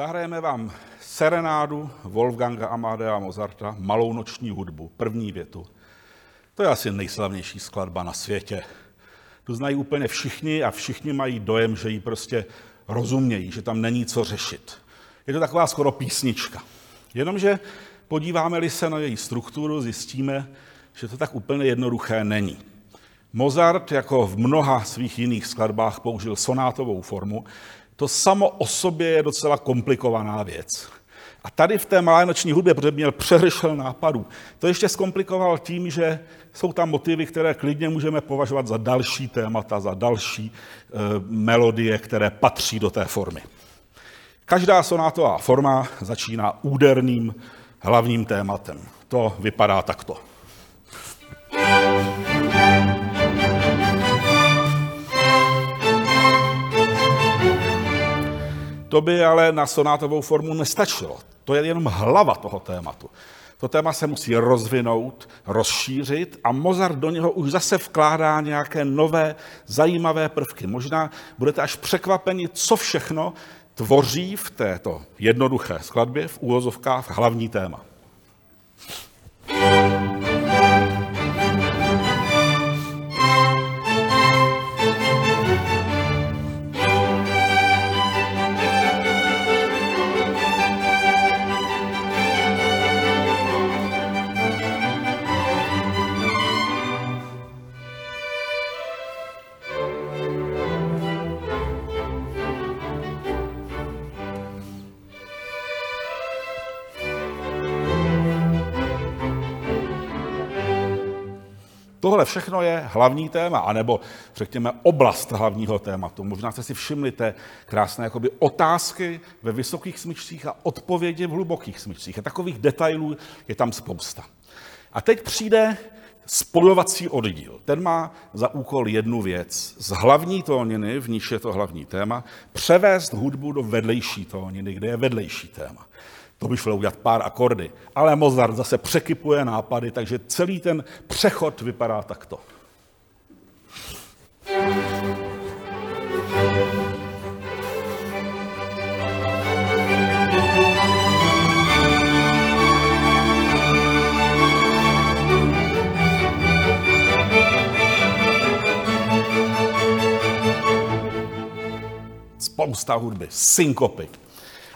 Zahrajeme vám serenádu Wolfganga Amadea Mozarta, malou noční hudbu, první větu. To je asi nejslavnější skladba na světě. Tu znají úplně všichni a všichni mají dojem, že ji prostě rozumějí, že tam není co řešit. Je to taková skoro písnička. Jenomže podíváme-li se na její strukturu, zjistíme, že to tak úplně jednoduché není. Mozart, jako v mnoha svých jiných skladbách, použil sonátovou formu. To samo o sobě je docela komplikovaná věc. A tady v té malé noční hudbě, protože měl přehršel nápadů, to ještě zkomplikoval tím, že jsou tam motivy, které klidně můžeme považovat za další témata, za další e, melodie, které patří do té formy. Každá sonátová forma začíná úderným hlavním tématem. To vypadá takto. To by ale na sonátovou formu nestačilo. To je jenom hlava toho tématu. To téma se musí rozvinout, rozšířit a Mozart do něho už zase vkládá nějaké nové, zajímavé prvky. Možná budete až překvapeni, co všechno tvoří v této jednoduché skladbě v úvozovkách hlavní téma. Tohle všechno je hlavní téma, anebo řekněme oblast hlavního tématu. Možná jste si všimli té krásné jakoby, otázky ve vysokých smyčcích a odpovědi v hlubokých smyčcích. A takových detailů je tam spousta. A teď přijde spojovací oddíl. Ten má za úkol jednu věc. Z hlavní tóniny, v níž je to hlavní téma, převést hudbu do vedlejší tóniny, kde je vedlejší téma. To by šlo udělat pár akordy. Ale Mozart zase překypuje nápady, takže celý ten přechod vypadá takto. Spousta hudby, synkopy.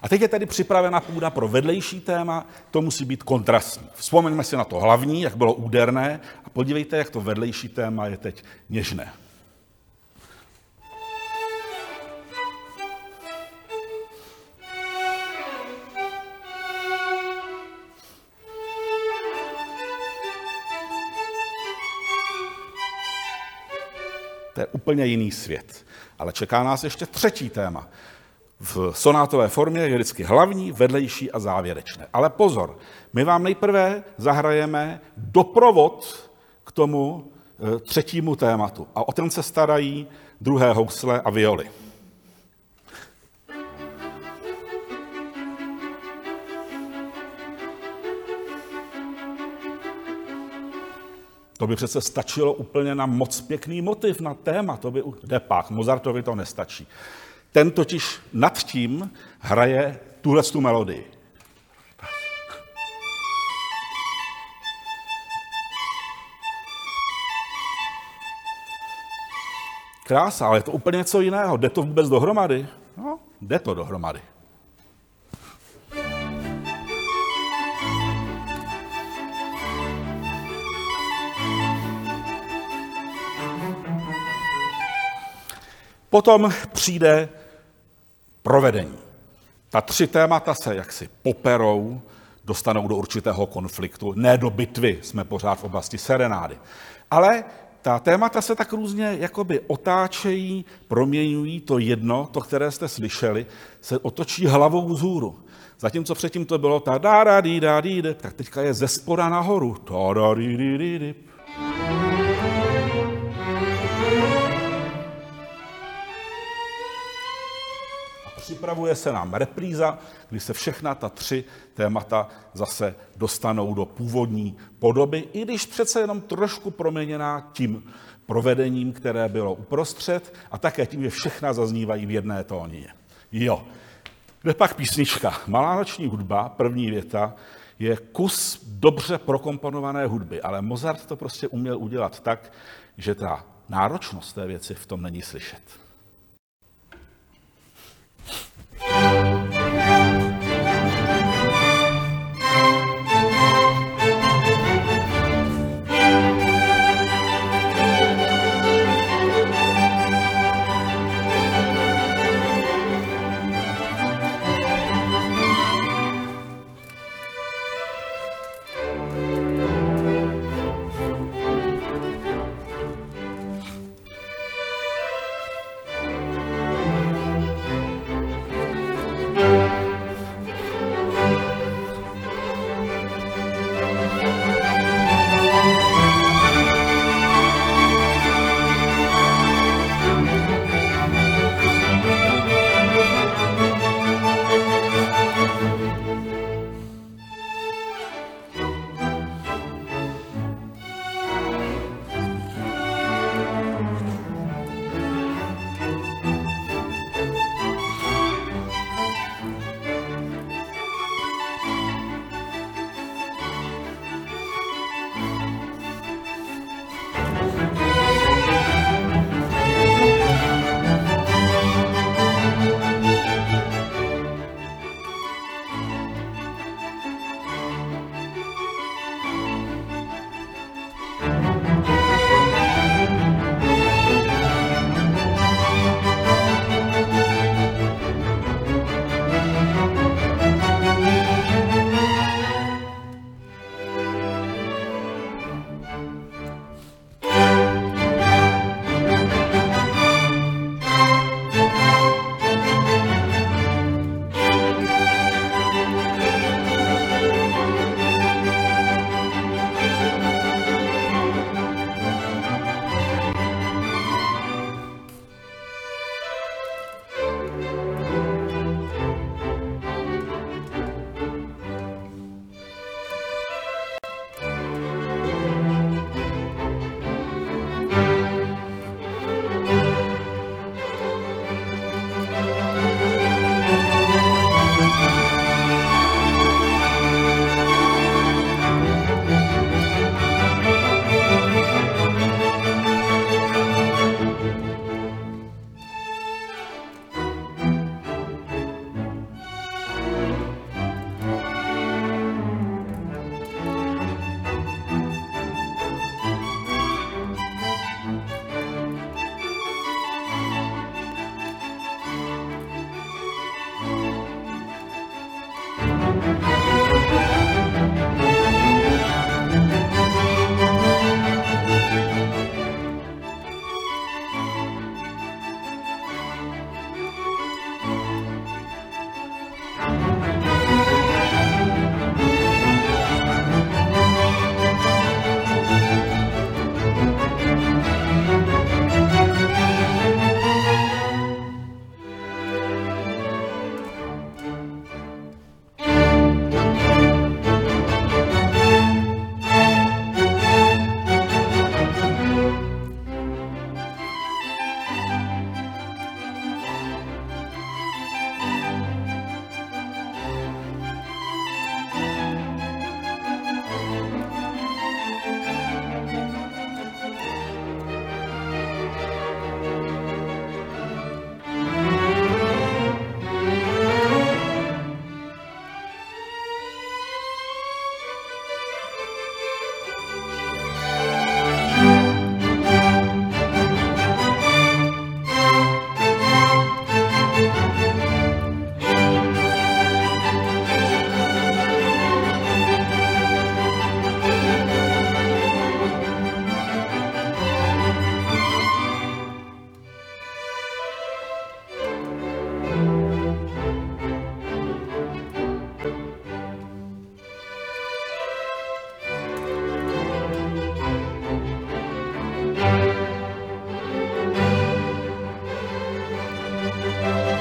A teď je tedy připravena půda pro vedlejší téma, to musí být kontrastní. Vzpomeňme si na to hlavní, jak bylo úderné, a podívejte, jak to vedlejší téma je teď něžné. To je úplně jiný svět. Ale čeká nás ještě třetí téma v sonátové formě je vždycky hlavní, vedlejší a závěrečné. Ale pozor, my vám nejprve zahrajeme doprovod k tomu e, třetímu tématu. A o ten se starají druhé housle a violy. To by přece stačilo úplně na moc pěkný motiv, na téma, to by pak. Mozartovi to nestačí. Ten totiž nad tím hraje tuhle tu melodii. Krása, ale je to úplně něco jiného. Jde to vůbec dohromady? No, jde to dohromady. Potom přijde provedení. Ta tři témata se jaksi poperou, dostanou do určitého konfliktu, ne do bitvy, jsme pořád v oblasti serenády. Ale ta témata se tak různě jakoby otáčejí, proměňují, to jedno, to, které jste slyšeli, se otočí hlavou vzhůru. Zatímco předtím to bylo ta da da di da di tak teďka je ze spoda nahoru. Ta da di di di. Připravuje se nám repríza, kdy se všechna ta tři témata zase dostanou do původní podoby, i když přece jenom trošku proměněná tím provedením, které bylo uprostřed a také tím, že všechna zaznívají v jedné tónině. Jo, Kde pak písnička. Malá noční hudba, první věta, je kus dobře prokomponované hudby, ale Mozart to prostě uměl udělat tak, že ta náročnost té věci v tom není slyšet. oh